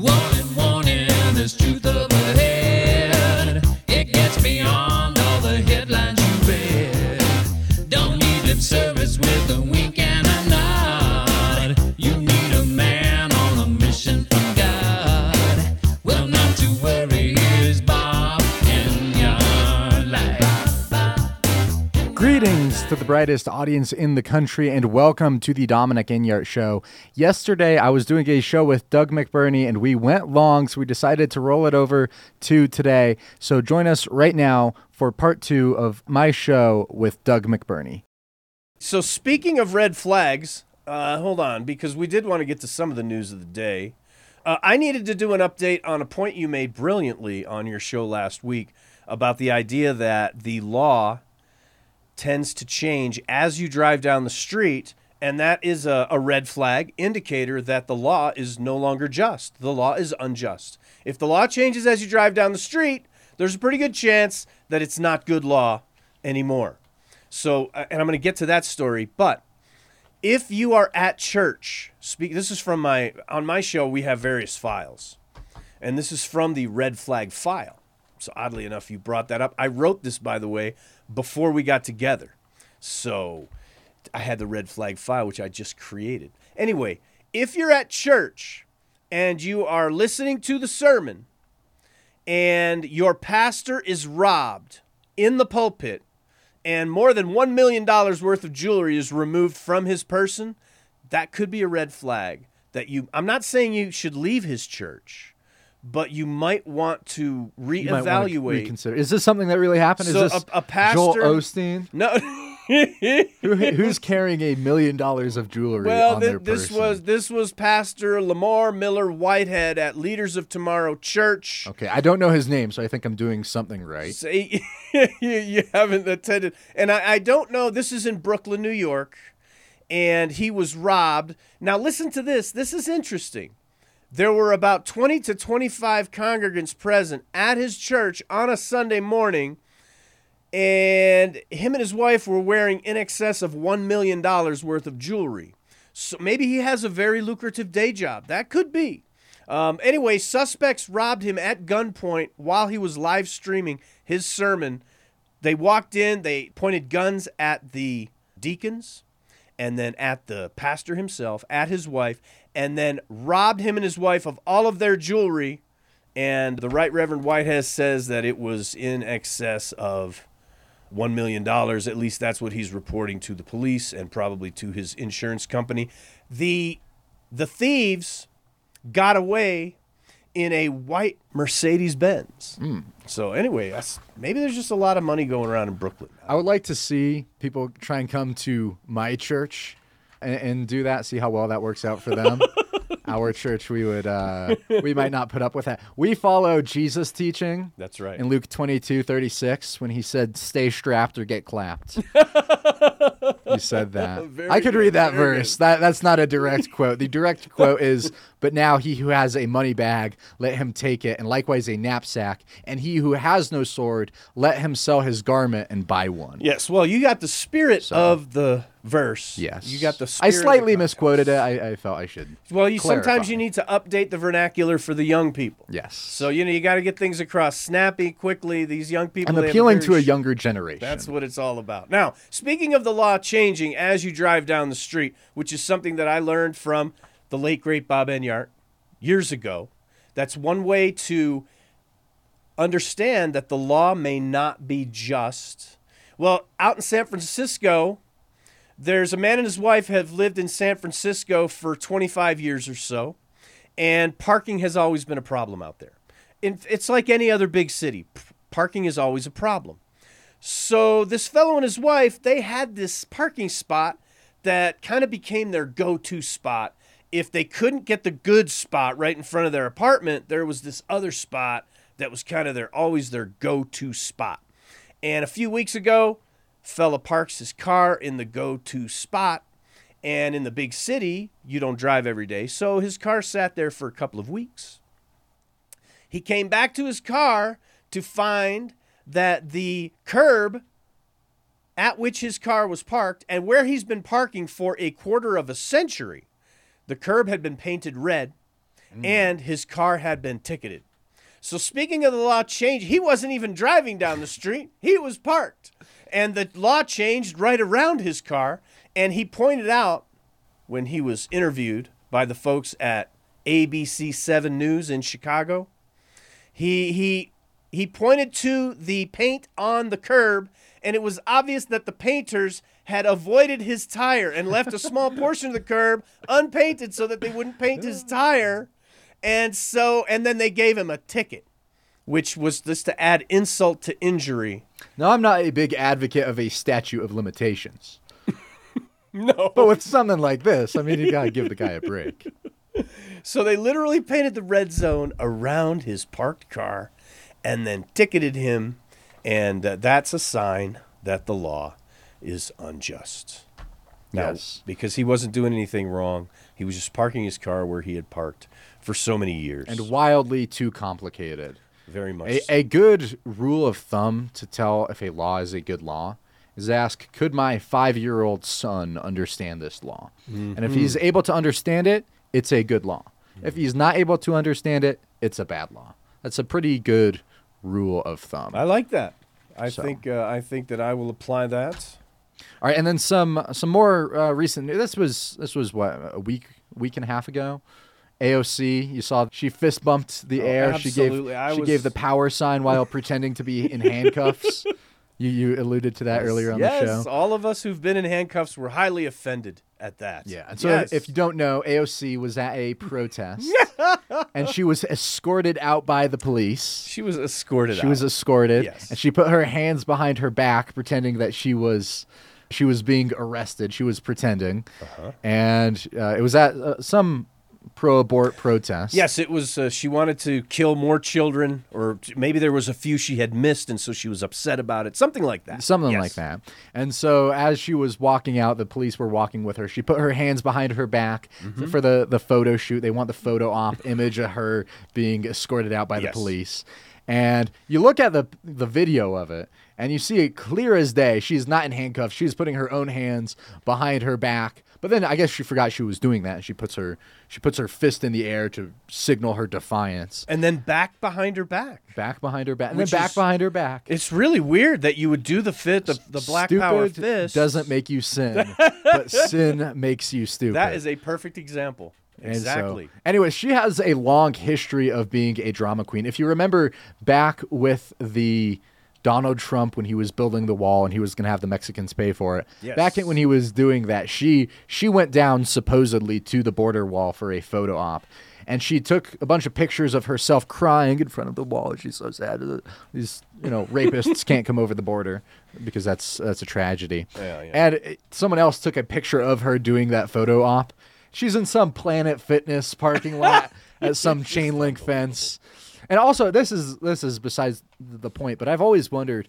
Warning, brightest audience in the country and welcome to the Dominic Enyart Show. Yesterday, I was doing a show with Doug McBurney and we went long, so we decided to roll it over to today. So join us right now for part two of my show with Doug McBurney. So speaking of red flags, uh, hold on, because we did want to get to some of the news of the day. Uh, I needed to do an update on a point you made brilliantly on your show last week about the idea that the law tends to change as you drive down the street, and that is a, a red flag indicator that the law is no longer just. The law is unjust. If the law changes as you drive down the street, there's a pretty good chance that it's not good law anymore. So, uh, and I'm going to get to that story, but if you are at church, speak. This is from my on my show. We have various files, and this is from the red flag file. So oddly enough, you brought that up. I wrote this, by the way, before we got together. So I had the red flag file, which I just created. Anyway, if you're at church and you are listening to the sermon, and your pastor is robbed in the pulpit and more than $1 million worth of jewelry is removed from his person, that could be a red flag that you I'm not saying you should leave his church, but you might want to You might wanna reevaluate. Reconsider. Is this something that really happened? So Is this a- a Joel pastor- Osteen? no. Who, who's carrying a million dollars of jewelry well, their this was this was Pastor Lamor Miller Whitehead at Leaders of Tomorrow Church. Okay, I don't know his name, so I think I'm doing something right. Say you, you haven't attended, and I, I don't know. This is in Brooklyn, New York, and he was robbed. Now listen to this. This is interesting. There were about 20 to 25 congregants present at his church on a Sunday morning, and him and his wife were wearing in excess of $1 million worth of jewelry. So maybe he has a very lucrative day job. That could be. Um, anyway, suspects robbed him at gunpoint while he was live streaming his sermon. They walked in, they pointed guns at the deacons and then at the pastor himself, at his wife, and then robbed him and his wife of all of their jewelry. And the Right Reverend Whitehead says that it was in excess of $1 million. At least that's what he's reporting to the police and probably to his insurance company. The, the thieves got away in a white Mercedes Benz. Hmm. So, anyway, that's, maybe there's just a lot of money going around in Brooklyn. I would like to see people try and come to my church and, and do that. See how well that works out for them. Our church, we would, uh, we might not put up with that. We follow Jesus' teaching That's right. in Luke 22, 36, when he said, "Stay strapped or get clapped." he said that. Very I could good, read that verse. That that's not a direct quote. The direct quote is, "But now he who has a money bag, let him take it, and likewise a knapsack. And he who has no sword, let him sell his garment and buy one." Yes, well, you got the spirit So- of the verse. Yes. you got the. I of the slightly misquoted it. I, I felt I should. Well, you sometimes you need to update the vernacular for the young people. Yes. So you know you got to get things across snappy, quickly. These young people. I'm appealing to a younger generation. That's what it's all about. Now, speaking of the law changing as you drive down the street, which is something that I learned from the late great Bob Enyart years ago. That's one way to understand that the law may not be just. Well, out in San Francisco, there's a man and his wife have lived in San Francisco for 25 years or so, and parking has always been a problem out there. It's like any other big city. Parking is always a problem. So this fellow and his wife, they had this parking spot that kind of became their go-to spot. If they couldn't get the good spot right in front of their apartment, there was this other spot that was kind of their always their go-to spot. And a few weeks ago, fella parks his car in the go-to spot, and in the big city, you don't drive every day, so his car sat there for a couple of weeks. He came back to his car to find that the curb at which his car was parked and where he's been parking for a quarter of a century, the curb had been painted red mm. and his car had been ticketed. So speaking of the law change, he wasn't even driving down the street. He was parked. And the law changed right around his car, and he pointed out when he was interviewed by the folks at ABC 7 News in Chicago, he he he pointed to the paint on the curb and it was obvious that the painters had avoided his tire and left a small portion of the curb unpainted so that they wouldn't paint his tire. And so and then they gave him a ticket, which was just to add insult to injury. Now, I'm not a big advocate of a statute of limitations. No. But with something like this, I mean, you got to give the guy a break. So they literally painted the red zone around his parked car and then ticketed him. And uh, that's a sign that the law is unjust. Now, Yes. because he wasn't doing anything wrong, he was just parking his car where he had parked for so many years. And wildly too complicated. Very much. A, so. a good rule of thumb to tell if a law is a good law is ask, could my five year old son understand this law? And if he's able to understand it, it's a good law. If he's not able to understand it, it's a bad law. That's a pretty good rule of thumb. I like that. I So. think uh, I think that I will apply that. All right, and then some some more uh, recent. This was this was what a week week and a half ago. AOC, you saw she fist bumped the Oh, air. She gave. I she was- gave the power sign while pretending to be in handcuffs. You you alluded to that earlier on yes, the show. Yes, all of us who've been in handcuffs were highly offended at that. Yeah, and so Yes. if you don't know, AOC was at a protest, and she was escorted out by the police. she was escorted She out. was escorted, Yes. and she put her hands behind her back, pretending that she was she was being arrested. She was pretending, Uh-huh. and uh, it was at uh, some pro-abort protest. Yes, it was. Uh, she wanted to kill more children, or maybe there was a few she had missed, and so she was upset about it. Something like that. Something Yes. like that. And so as she was walking out, the police were walking with her. She put her hands behind her back Mm-hmm. for the, the photo shoot. They want the photo op image of her being escorted out by the police. And you look at the the video of it, and you see it clear as day. She's not in handcuffs. She's putting her own hands behind her back. But then I guess she forgot she was doing that. She puts her she puts her fist in the air to signal her defiance. And then back behind her back. Back behind her back, and Which then back is- behind her back. It's really weird that you would do the fit, the, the black stupid power fist. doesn't make you sin, but sin makes you stupid. That is a perfect example. And so- Exactly. anyway, she has a long history of being a drama queen. If you remember back with the Donald Trump when he was building the wall and he was going to have the Mexicans pay for it. Yes. Back in, when he was doing that, she she went down supposedly to the border wall for a photo op. And she took a bunch of pictures of herself crying in front of the wall. She's so sad. That these, you know, rapists can't come over the border because that's that's a tragedy. Yeah, yeah. And it, someone else took a picture of her doing that photo op. She's in some Planet Fitness parking lot at some chain link fence. And also, this is this is besides the point, but I've always wondered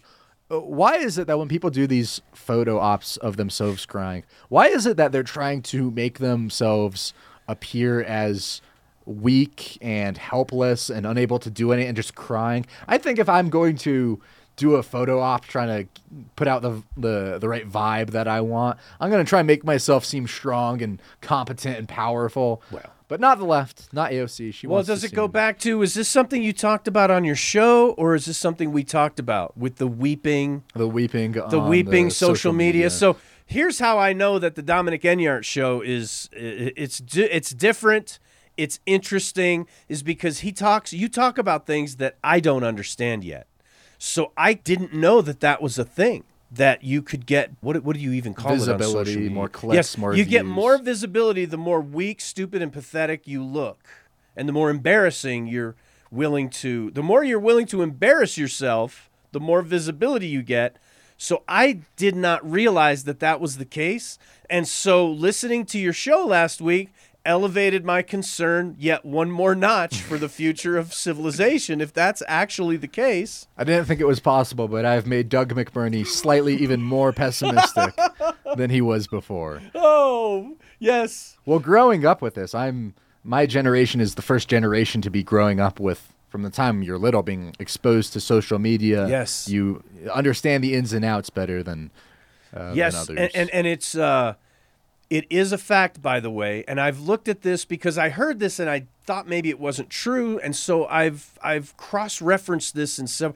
uh, why is it that when people do these photo ops of themselves crying, why is it that they're trying to make themselves appear as weak and helpless and unable to do anything and just crying? I think if I'm going to do a photo op trying to put out the the, the right vibe that I want, I'm going to try and make myself seem strong and competent and powerful. Well. but not the left, not AOC. She Well, does it go seem- back to is this something you talked about on your show, or is this something we talked about with the weeping, the weeping the weeping the social, media. So here's how I know that the Dominic Enyart show is it's it's different, it's interesting, is because he talks. You talk about things that I don't understand yet. So I didn't know that that was a thing that you could get. What what do you even call it? on Visibility, social more clicks, yes, more You get more visibility the more weak, stupid, and pathetic you look, and the more embarrassing you're willing to. The more you're willing to embarrass yourself, the more visibility you get. So I did not realize that that was the case, and so listening to your show last week elevated my concern yet one more notch for the future of civilization if that's actually the case I didn't think it was possible, but I've made Doug McBurney slightly even more pessimistic than he was before. oh yes Well, growing up with this, I'm my generation is the first generation to be growing up with from the time you're little being exposed to social media. Yes. you understand the ins and outs better than uh, yes than and, and and it's uh It is a fact, by the way, and I've looked at this because I heard this and I thought maybe it wasn't true, and so I've I've cross-referenced this in some.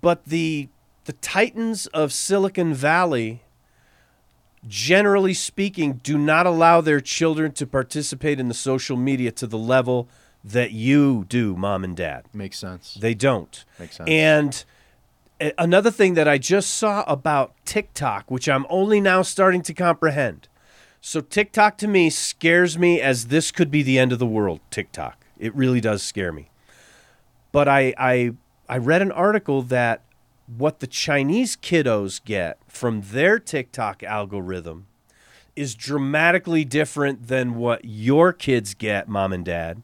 But the the titans of Silicon Valley, generally speaking, do not allow their children to participate in the social media to the level that you do, mom and dad. Makes sense. They don't. Makes sense. And eh, another thing that I just saw about TikTok, which I'm only now starting to comprehend. So TikTok to me scares me as this could be the end of the world. TikTok, it really does scare me. But I I I read an article that what the Chinese kiddos get from their TikTok algorithm is dramatically different than what your kids get, mom and dad,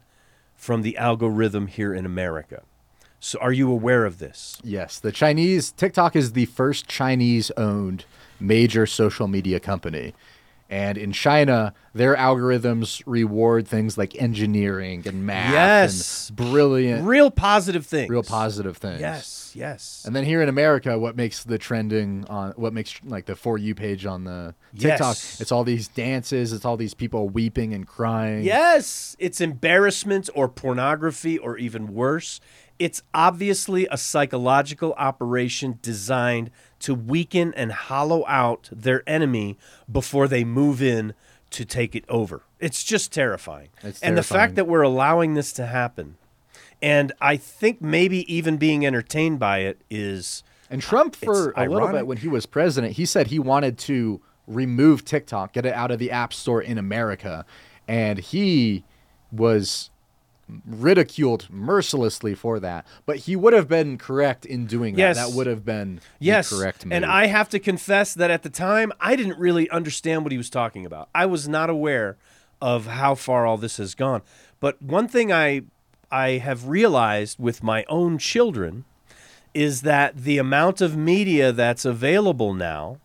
from the algorithm here in America. So are you aware of this? Yes, the Chinese TikTok is the first Chinese-owned major social media company. And in China, their algorithms reward things like engineering and math Yes. and brilliant, Real positive things. real positive things. Yes, yes. And then here in America, what makes the trending on what makes like the for you page on the TikTok? Yes. It's all these dances. It's all these people weeping and crying. Yes, it's embarrassment or pornography or even worse. It's obviously a psychological operation designed to weaken and hollow out their enemy before they move in to take it over. It's just terrifying. It's and the fact that we're allowing this to happen, and I think maybe even being entertained by it is And Trump, for a little bit when he was president, he said he wanted to remove TikTok, get it out of the App Store in America, and he was ridiculed mercilessly for that. But he would have been correct in doing that. Yes. That would have been Yes, the correct move. and I have to confess that at the time I didn't really understand what he was talking about. I was not aware of how far all this has gone. But one thing I I have realized with my own children is that the amount of media that's available now,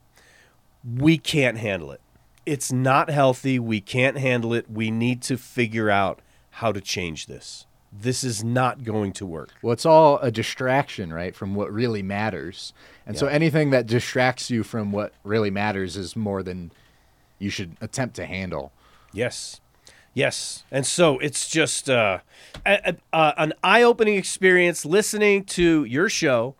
we can't handle it. It's not healthy. We can't handle it. We need to figure out how to change this. This is not going to work. Well, it's all a distraction, right, from what really matters. And so anything that distracts you from what really matters is more than you should attempt to handle. Yes. Yes. And so it's just uh, a, a, uh, an eye opening experience listening to your show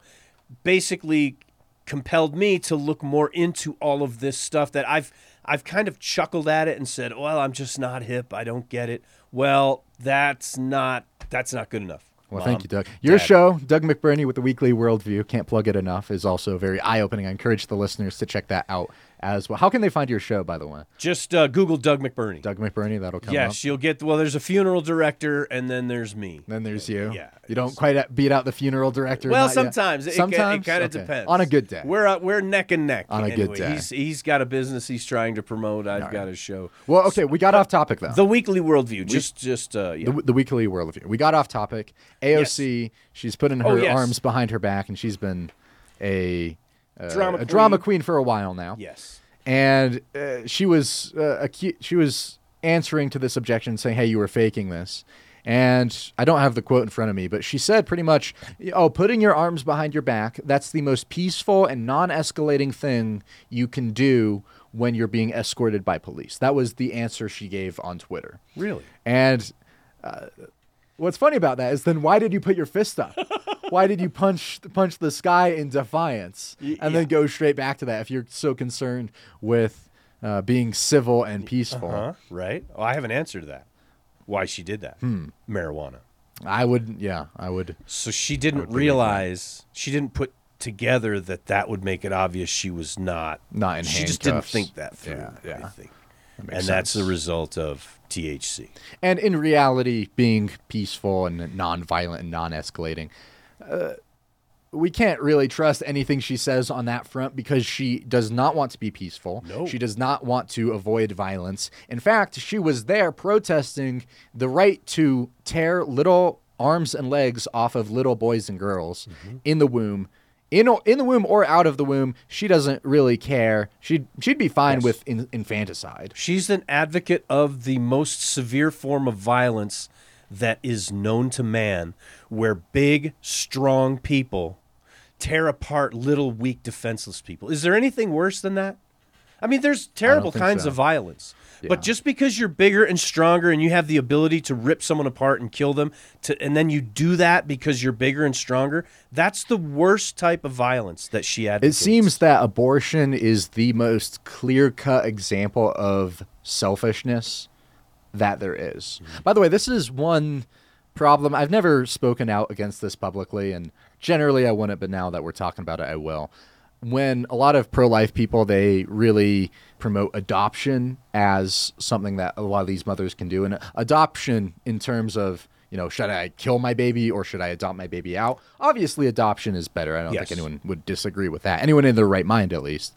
basically compelled me to look more into all of this stuff that I've I've kind of chuckled at it and said, "Well, I'm just not hip. I don't get it." Well, that's not that's not good enough. Well, Mom, thank um, you, Doug. Your Dad. show, Doug McBurney with the Weekly Worldview, can't plug it enough, is also very eye opening. I encourage the listeners to check that out as well. How can they find your show, by the way? Just uh, Google Doug McBurney. Doug McBurney, that'll come up. yes, you'll get well, there's a funeral director and then there's me. Then there's you. Yeah, You don't quite beat out the funeral director. Well, not yet? sometimes it, sometimes it, kind of Okay. depends. On a good day. we're uh, we're neck and neck. On a good Anyway, day. he's he's got a business he's trying to promote. I've got a show. well, okay, we got off topic though. The weekly worldview, just just uh, yeah. the, the weekly worldview. We got off topic. AOC, she's putting her Oh, yes. arms behind her back, and she's been a uh, Drama a drama queen. for a while now. yes, and uh, she was uh, acu- she was answering to this objection, saying, "Hey, you were faking this." And I don't have the quote in front of me, but she said pretty much, "Oh, putting your arms behind your back—that's the most peaceful and non-escalating thing you can do when you're being escorted by police." That was the answer she gave on Twitter. really. And uh, what's funny about that is then why did you put your fist up? why did you punch punch the sky in defiance and then go straight back to that if you're so concerned with uh, being civil and peaceful? Huh? Right? Oh, I have an answer to that. Why she did that? Hmm. Marijuana. I would, yeah, I would. So she didn't realize she didn't put together that that would make it obvious she was not. Not in She just didn't think that through. Yeah, yeah. I think. makes And that's the result of THC. And in reality, being peaceful and non-violent and non-escalating, uh, we can't really trust anything she says on that front because she does not want to be peaceful. No. She does not want to avoid violence. In fact, she was there protesting the right to tear little arms and legs off of little boys and girls in the womb. In, in the womb or out of the womb, she doesn't really care. She'd she'd be fine Yes. with in, infanticide. She's an advocate of the most severe form of violence that is known to man, where big, strong people tear apart little, weak, defenseless people. Is there anything worse than that? I mean, there's terrible kinds so. of violence. Yeah. But just because you're bigger and stronger and you have the ability to rip someone apart and kill them, to, and then you do that because you're bigger and stronger, that's the worst type of violence that she It seems that abortion is the most clear cut example of selfishness that there is. Mm-hmm. By the way, this is one problem. I've never spoken out against this publicly, and generally I wouldn't, but now that we're talking about it, I will. When a lot of pro life people, they really promote adoption as something that a lot of these mothers can do. And adoption, in terms of, you know, should I kill my baby or should I adopt my baby out? Obviously, adoption is better. I don't Yes. think anyone would disagree with that. Anyone in their right mind, at least.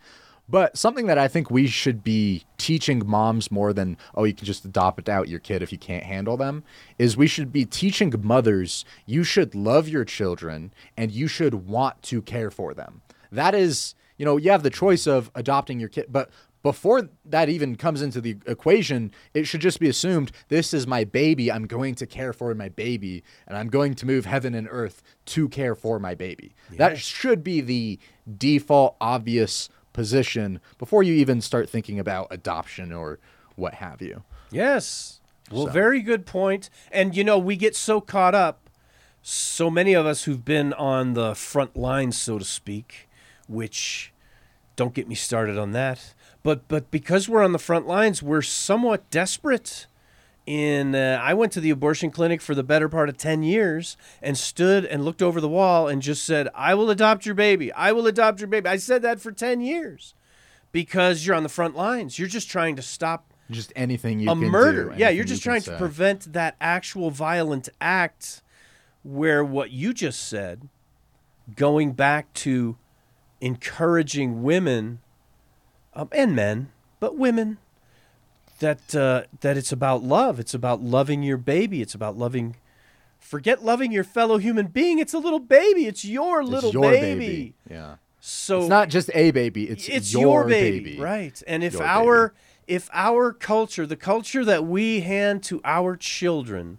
But something that I think we should be teaching moms more than, oh, you can just adopt out your kid if you can't handle them, is we should be teaching mothers you should love your children and you should want to care for them. That is, you know, you have the choice of adopting your kid, but before that even comes into the equation, it should just be assumed this is my baby. I'm going to care for my baby, and I'm going to move heaven and earth to care for my baby. That should be the default, obvious position before you even start thinking about adoption or what have you. Yes. Well, So- very good point. And you know, we get so caught up, so many of us who've been on the front lines, so to speak, which don't get me started on that. But but because we're on the front lines, we're somewhat desperate. In uh, I went to the abortion clinic for the better part of 10 years and stood and looked over the wall and just said, "I will adopt your baby. I will adopt your baby." I said that for 10 years because you're on the front lines. You're just trying to stop Just anything you a can murder. do, yeah, you're just can trying to prevent that actual violent act where what you just said, going back to encouraging women um, and men, but women, that uh, that it's about love. It's about loving your baby. It's about loving. Forget loving your fellow human being. It's a little baby. It's your It's little your baby. Yeah. So It's not just a baby, it's, it's your, your baby. baby, right and if Your our if our culture the culture that we hand to our children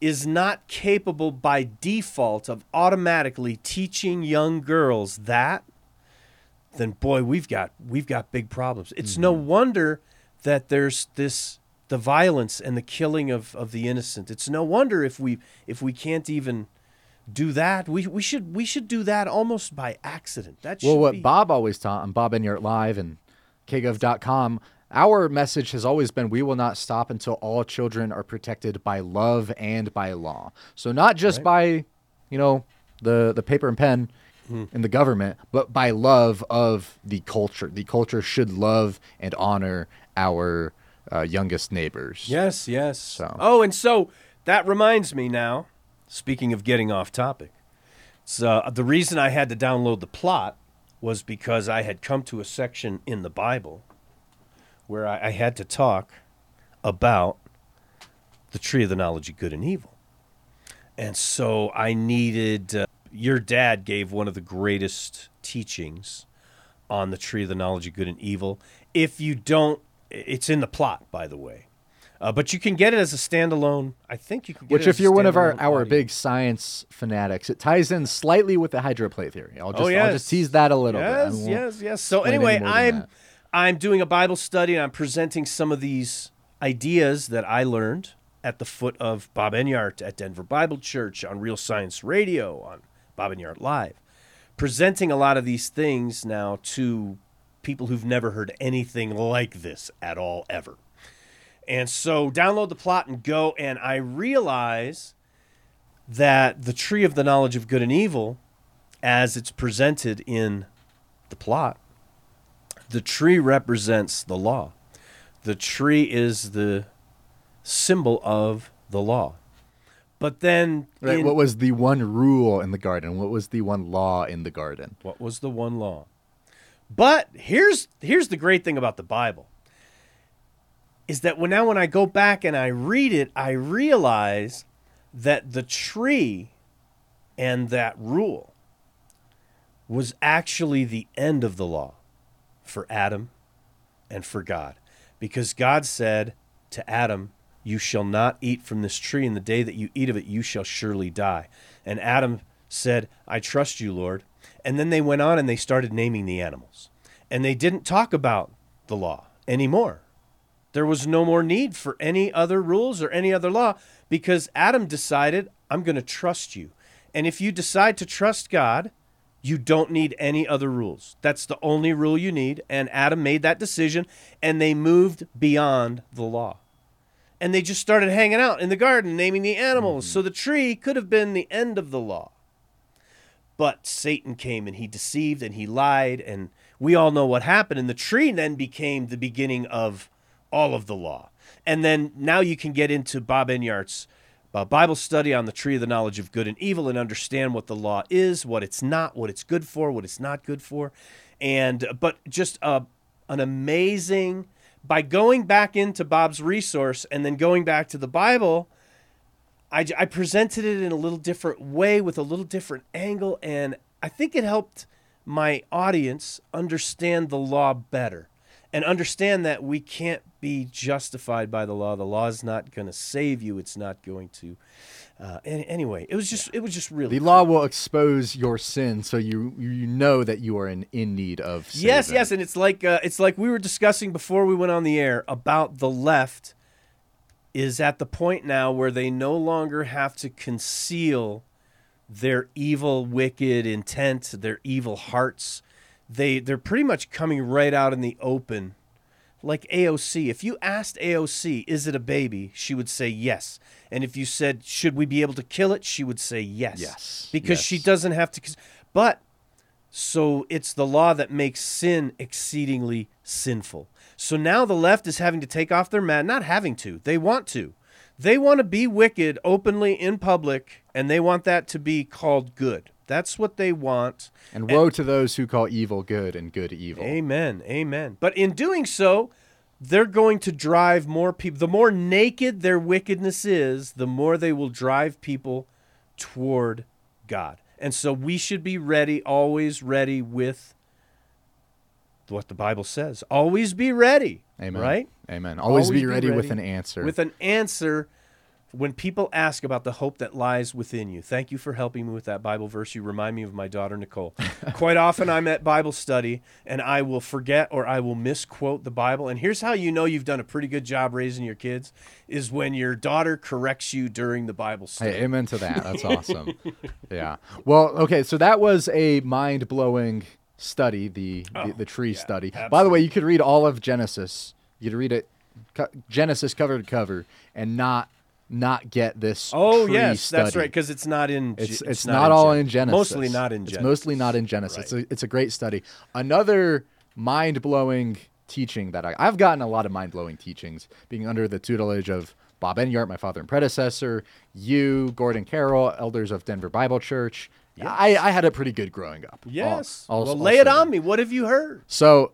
is not capable by default of automatically teaching young girls that then boy we've got we've got big problems. It's no Mm-hmm. wonder that there's this the violence and the killing of, of the innocent. It's no wonder if we if we can't even do that. We, we should we should do that almost by accident. That Well, what be, Bob always taught on Bob Enyart Live and kgov.com, our message has always been we will not stop until all children are protected by love and by law. So not just by, you know, the the paper and pen Hmm. in the government, but by love of the culture. The culture should love and honor our uh, youngest neighbors. Yes, yes. So- Oh, and so that reminds me now. Speaking of getting off topic, so the reason I had to download the plot was because I had come to a section in the Bible where I, I had to talk about the tree of the knowledge of good and evil, and so I needed. Uh, your dad gave one of the greatest teachings on the tree of the knowledge of good and evil. If you don't, it's in the plot, by the way. Uh, but you can get it as a standalone. I think you can get Which, it as if you're one of our, our audio. big science fanatics, it ties in slightly with the hydroplate theory. I'll just, oh yes, I'll just tease that a little bit. Yes, won't yes, yes. So anyway, I'm. I'm doing a Bible study and I'm presenting some of these ideas that I learned at the foot of Bob Enyart at Denver Bible Church on Real Science Radio on Bob Enyart Live, presenting a lot of these things now to people who've never heard anything like this at all ever. And so download the plot and go and I realize that the tree of the knowledge of good and evil as it's presented in the plot the tree represents the law. The tree is the symbol of the law but then Right. in- What was the one rule in the garden? What was the one law in the garden? What was the one law? But here's here's the great thing about the Bible is that when now when I go back and I read it, I realize that the tree and that rule was actually the end of the law for Adam and for God. Because God said to Adam, You shall not eat from this tree, and the day that you eat of it, you shall surely die. And Adam said, I trust you, Lord. And then they went on and they started naming the animals. And they didn't talk about the law anymore. There was no more need for any other rules or any other law because Adam decided, I'm going to trust you. And if you decide to trust God, you don't need any other rules. That's the only rule you need. And Adam made that decision and they moved beyond the law. And they just started hanging out in the garden, naming the animals. Mm-hmm. So the tree could have been the end of the law. But Satan came and he deceived and he lied. And we all know what happened. And the tree then became the beginning of all of the law. And then now you can get into Bob Enyart's uh, Bible study on the tree of the knowledge of good and evil and understand what the law is, what it's not, what it's good for, what it's not good for. And uh, but just a, an amazing by going back into Bob's resource and then going back to the Bible, I, I presented it in a little different way with a little different angle, and I think it helped my audience understand the law better and understand that we can't be justified by the law. The law is not going to save you. It's not going to. Uh, and anyway, it was just it was just really The law will expose your sin, so you you know that you are in, in need of. Yes, yes, and it's like uh, it's like we were discussing before we went on the air about the left is at the point now where they no longer have to conceal their evil, wicked intent, their evil hearts. They they're pretty much coming right out in the open. Like AOC, if you asked AOC, is it a baby? She would say yes. And if you said, should we be able to kill it? She would say yes. Yes, Because she doesn't have to. But so it's the law that makes sin exceedingly sinful. So now the left is having to take off their mask, not having to, they want to. They want to be wicked openly in public, and they want that to be called good. That's what they want. And woe to those who call evil good and good evil. Amen. Amen. But in doing so, they're going to drive more people. The more naked their wickedness is, the more they will drive people toward God. And so we should be ready, always ready with what the Bible says. Always be ready. Amen. Right? Amen. Always, Always be be ready, with an answer. With an answer when people ask about the hope that lies within you. Thank you for helping me with that Bible verse. You remind me of my daughter Nicole. Quite often I'm at Bible study and I will forget or I will misquote the Bible. And here's how you know you've done a pretty good job raising your kids is when your daughter corrects you during the Bible study. Hey, amen to that. That's awesome. yeah. Well, okay. So that was a mind blowing study, the, the oh, the tree study. By the way, you could read all of Genesis. You could read it, Genesis cover to cover, and not not get this. Oh yes, that's right because it's not in. Ge- It's it's, not, all in Genesis. Mostly not in Genesis. It's mostly not in Genesis. It's, a, it's a great study. Another mind blowing teaching that I, I've gotten a lot of mind blowing teachings being under the tutelage of Bob Enyart, my father and predecessor, you, Gordon Carroll, elders of Denver Bible Church. I, I had it pretty good growing up. Yes. all- well, all lay it on me. What have you heard? So,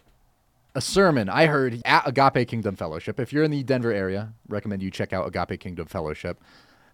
a sermon I heard at Agape Kingdom Fellowship. If you're in the Denver area, recommend you check out Agape Kingdom Fellowship.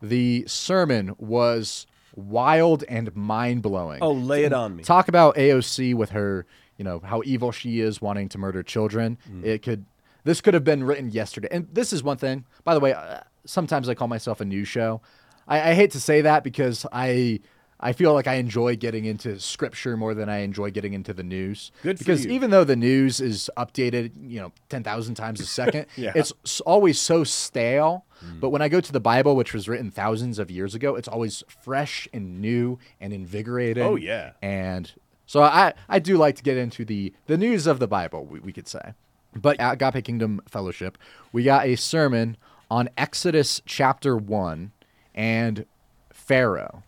The sermon was wild and mind blowing. Oh, lay it on me. Talk about AOC with her, you know, how evil she is wanting to murder children. Mm. It could, this could have been written yesterday. And this is one thing, by the way, uh, sometimes I call myself a news show. I, I hate to say that because I, I feel like I enjoy getting into scripture more than I enjoy getting into the news. Good for because even though the news is updated, you know, 10,000 times a second, Yeah. it's always so stale. Mm. But when I go to the Bible, which was written thousands of years ago, it's always fresh and new and invigorating. Oh, yeah. And so I, I do like to get into the, the news of the Bible, we, we could say. But at Agape Kingdom Fellowship, we got a sermon on Exodus chapter 1 and Pharaoh.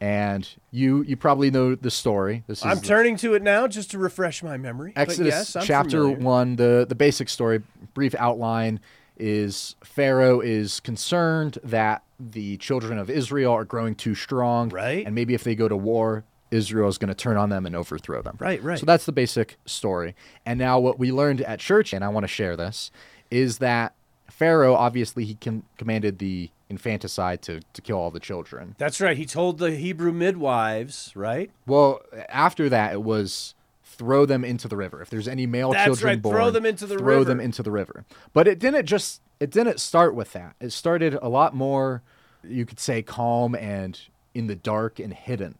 And you you probably know the story. This is I'm turning to it now just to refresh my memory. Exodus yes, chapter familiar. one, the the basic story, brief outline is Pharaoh is concerned that the children of Israel are growing too strong, Right. And maybe if they go to war, Israel is going to turn on them and overthrow them, Right, right. So that's the basic story. And now what we learned at church, and I want to share this, is that Pharaoh obviously he com- commanded the infanticide to to kill all the children. That's right. He told the Hebrew midwives, right? Well, after that, it was throw them into the river. If there's any male That's children right, born, throw them into the throw river. them into the river. But it didn't just it didn't start with that. It started a lot more, you could say, calm and in the dark and hidden.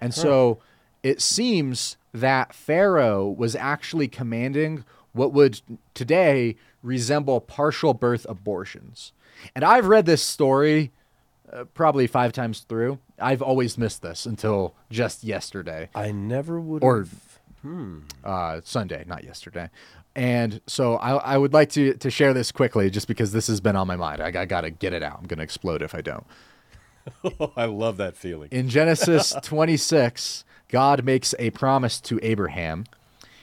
And so it seems that Pharaoh was actually commanding what would today resemble partial birth abortions. And I've read this story uh, probably five times through. I've always missed this until just yesterday I never would. or have- uh, Sunday, not yesterday. And so I, I would like to, to share this quickly just because this has been on my mind. I, I got to get it out. I'm going to explode if I don't. I love that feeling. In Genesis 26, God makes a promise to Abraham.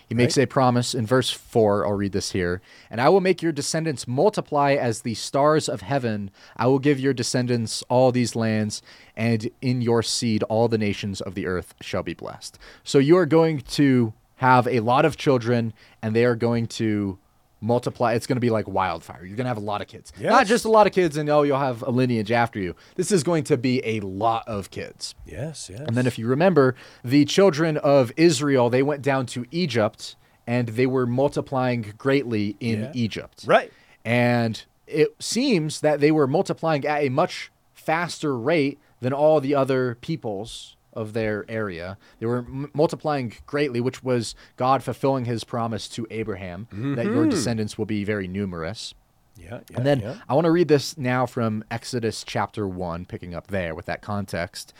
He makes a promise in verse 4. I'll read this here. And I will make your descendants multiply as the stars of heaven. I will give your descendants all these lands, and in your seed all the nations of the earth shall be blessed. So you are going to have a lot of children, and they are going to multiply. It's going to be like wildfire. You're going to have a lot of kids. Not just a lot of kids, and oh, you'll have a lineage after you. This is going to be a lot of kids. Yes, yes. And then, if you remember, the children of Israel, they went down to Egypt and they were multiplying greatly in Yeah. Egypt. right. And it seems that they were multiplying at a much faster rate than all the other peoples of their area. They were m- multiplying greatly, which was God fulfilling his promise to Abraham that your descendants will be very numerous. Yeah, yeah. And then yeah. I want to read this now from Exodus chapter 1, picking up there with that context.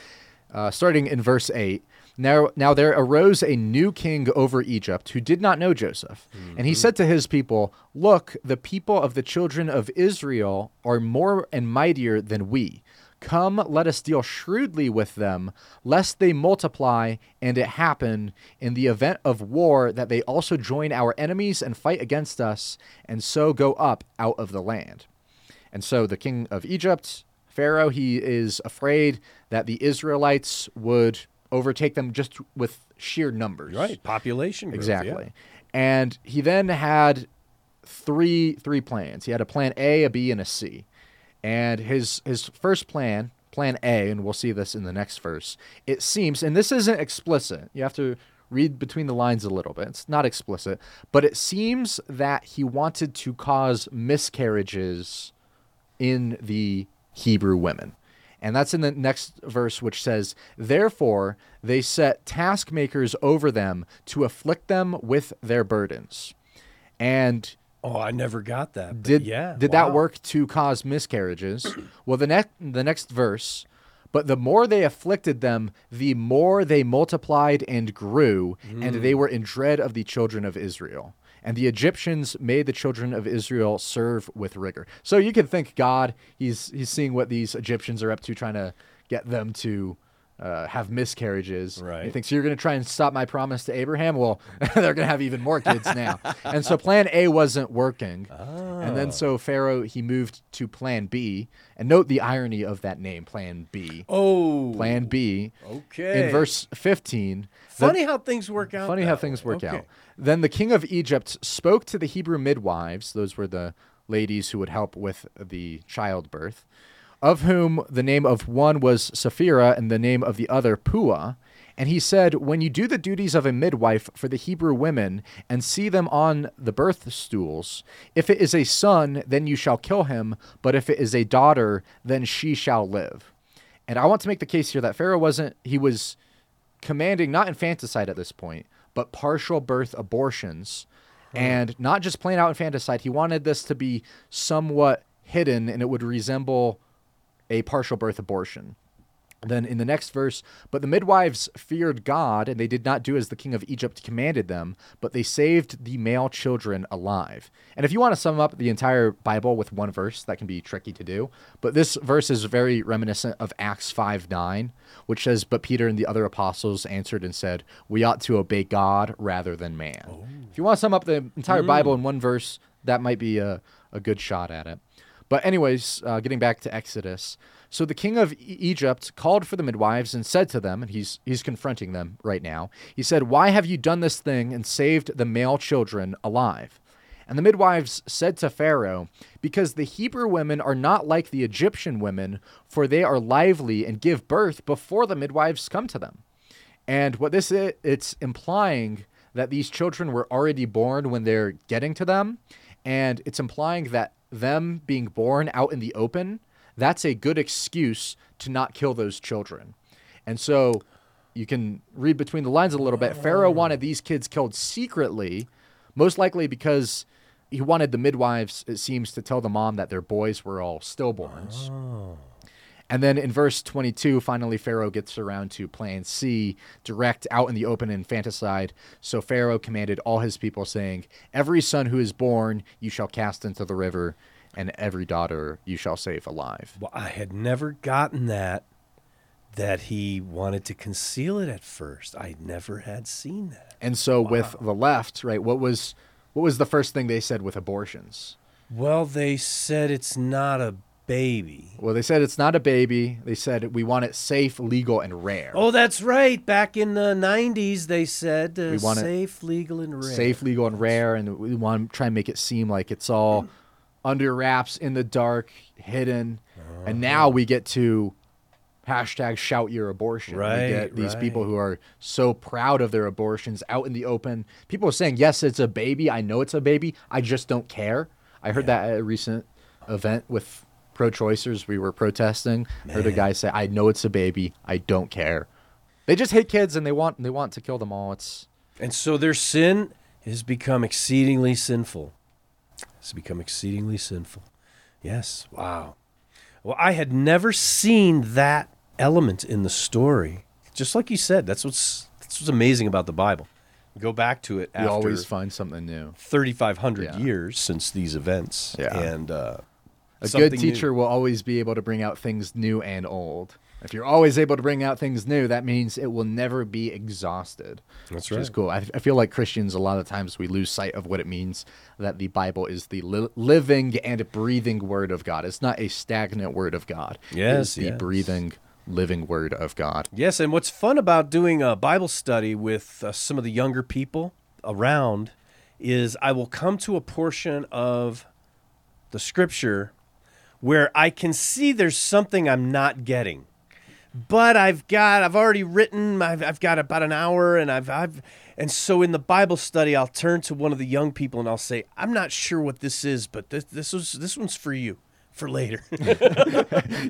Uh, starting in verse 8. Now, now there arose a new king over Egypt who did not know Joseph. And he said to his people, Look, the people of the children of Israel are more and mightier than we. Come, let us deal shrewdly with them, lest they multiply, and it happen in the event of war that they also join our enemies and fight against us, and so go up out of the land. And so the king of Egypt, Pharaoh, he is afraid that the Israelites would overtake them just with sheer numbers. right. Population. growth, yeah. Exactly. And he then had three three plans. He had a plan A, a B, and a C. And his his first plan, plan A, and we'll see this in the next verse. It seems, and this isn't explicit. You have to read between the lines a little bit. It's not explicit, but it seems that he wanted to cause miscarriages in the Hebrew women. And that's in the next verse, which says, Therefore they set taskmakers over them to afflict them with their burdens. And Oh, I never got that. did yeah? did wow. that work to cause miscarriages? well, the next the next verse, but the more they afflicted them, the more they multiplied and grew, and they mm. were in dread of the children of Israel. And the Egyptians made the children of Israel serve with rigor. So you can think God, he's he's seeing what these Egyptians are up to, trying to get them to uh, have miscarriages. Right. He Right. thinks you're going to try and stop my promise to Abraham. Well, they're going to have even more kids now. and so Plan A wasn't working. And then so Pharaoh he moved to Plan B. And note the irony of that name, Plan B. Oh, Plan B. Okay. In verse 15. the- Funny how things work out. Funny how things work Okay. out. Then the king of Egypt spoke to the Hebrew midwives, those were the ladies who would help with the childbirth, of whom the name of one was Shiphrah and the name of the other Puah. And he said, When you do the duties of a midwife for the Hebrew women and see them on the birth stools, if it is a son, then you shall kill him, but if it is a daughter, then she shall live. And I want to make the case here that Pharaoh wasn't, he was commanding not infanticide at this point, but partial birth abortions. Hmm. And not just plain out infanticide. He wanted this to be somewhat hidden and it would resemble a partial birth abortion. Then in the next verse, but the midwives feared God, and they did not do as the king of Egypt commanded them, but they saved the male children alive. And if you want to sum up the entire Bible with one verse, that can be tricky to do. But this verse is very reminiscent of Acts 5 9, which says, But Peter and the other apostles answered and said, We ought to obey God rather than man. Oh. If you want to sum up the entire Bible mm. in one verse, that might be a, a good shot at it. But anyways, uh, getting back to Exodus. So the king of Egypt called for the midwives and said to them, and he's he's confronting them right now. He said, "Why have you done this thing and saved the male children alive?" And the midwives said to Pharaoh, "Because the Hebrew women are not like the Egyptian women, for they are lively and give birth before the midwives come to them." And what this is, it's implying that these children were already born when they're getting to them, and it's implying that them being born out in the open, that's a good excuse to not kill those children. And so you can read between the lines a little bit. Pharaoh wanted these kids killed secretly, Most likely because he wanted the midwives, it seems, to tell the mom that their boys were all stillborns. Oh. And then in verse 22, finally, Pharaoh gets around to plan C, direct out in the open infanticide. So Pharaoh commanded all his people, saying, Every son who is born you shall cast into the river, and every daughter you shall save alive. Well, I had never gotten that that he wanted to conceal it at first. I never had seen that. And so with the left, right, what was what was the first thing they said with abortions? Well, they said it's not a baby. Well, they said it's not a baby. They said we want it safe, legal, and rare. Oh, that's right. Back in the 90s, they said uh, We want safe, legal, and rare. safe, legal, and rare, and we want to try and make it seem like it's all under wraps, in the dark, hidden. And now we get to hashtag shout your abortion. Right, we get these right. people who are so proud of their abortions out in the open. People are saying, yes, it's a baby. I know it's a baby. I just don't care. I heard that at a recent event with pro-choicers. We were protesting. Heard a guy say, I know it's a baby. I don't care. They just hate kids and they want they want to kill them all. It's And so their sin has become exceedingly sinful. It's become exceedingly sinful. Yes. Wow. Well, I had never seen that element in the story. Just like you said, that's what's that's what's amazing about the Bible. Go back to it you always find something new. 3,500 Yeah. years since these events. Yeah. And uh, A good new. teacher will always be able to bring out things new and old. If you're always able to bring out things new, that means it will never be exhausted. That's which is cool. I, I feel like Christians, a lot of times, we lose sight of what it means that the Bible is the li- living and breathing Word of God. It's not a stagnant Word of God. Yes, the yes. breathing, living Word of God. Yes, and what's fun about doing a Bible study with uh, some of the younger people around is I will come to a portion of the scripture where I can see there's something I'm not getting. But I've got I've already written I've, I've got about an hour and I've I've and so in the Bible study I'll turn to one of the young people and I'll say I'm not sure what this is but this this was this one's for you for later.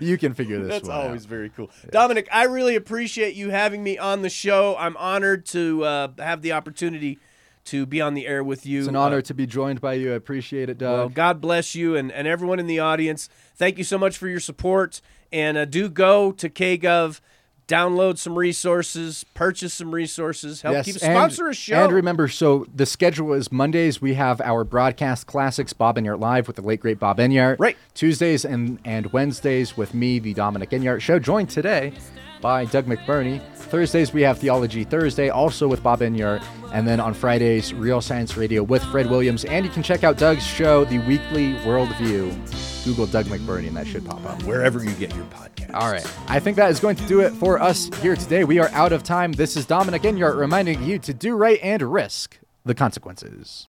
You can figure this That's one out. always very cool. Dominic, I really appreciate you having me on the show. I'm honored to uh, have the opportunity to be on the air with you. It's an honor Uh, to be joined by you. I appreciate it, Doug. well, God bless you and, and everyone in the audience. Thank you so much for your support. And uh, do go to KGov, download some resources, purchase some resources, help keep sponsor a show. And remember, so the schedule is Mondays we have our broadcast classics, Bob Enyart Live with the late great Bob Enyart. Right. Tuesdays and, and Wednesdays with me, the Dominic Enyart Show, joined today by Doug McBurney. Thursdays we have Theology Thursday, also with Bob Enyart. And then on Fridays, Real Science Radio with Fred Williams. And you can check out Doug's show, The Weekly Worldview. Google Doug McBurney and that should pop up. wherever you get your podcast. All right. I think that is going to do it for us here today. We are out of time. This is Dominic Enyart reminding you to do right and risk the consequences.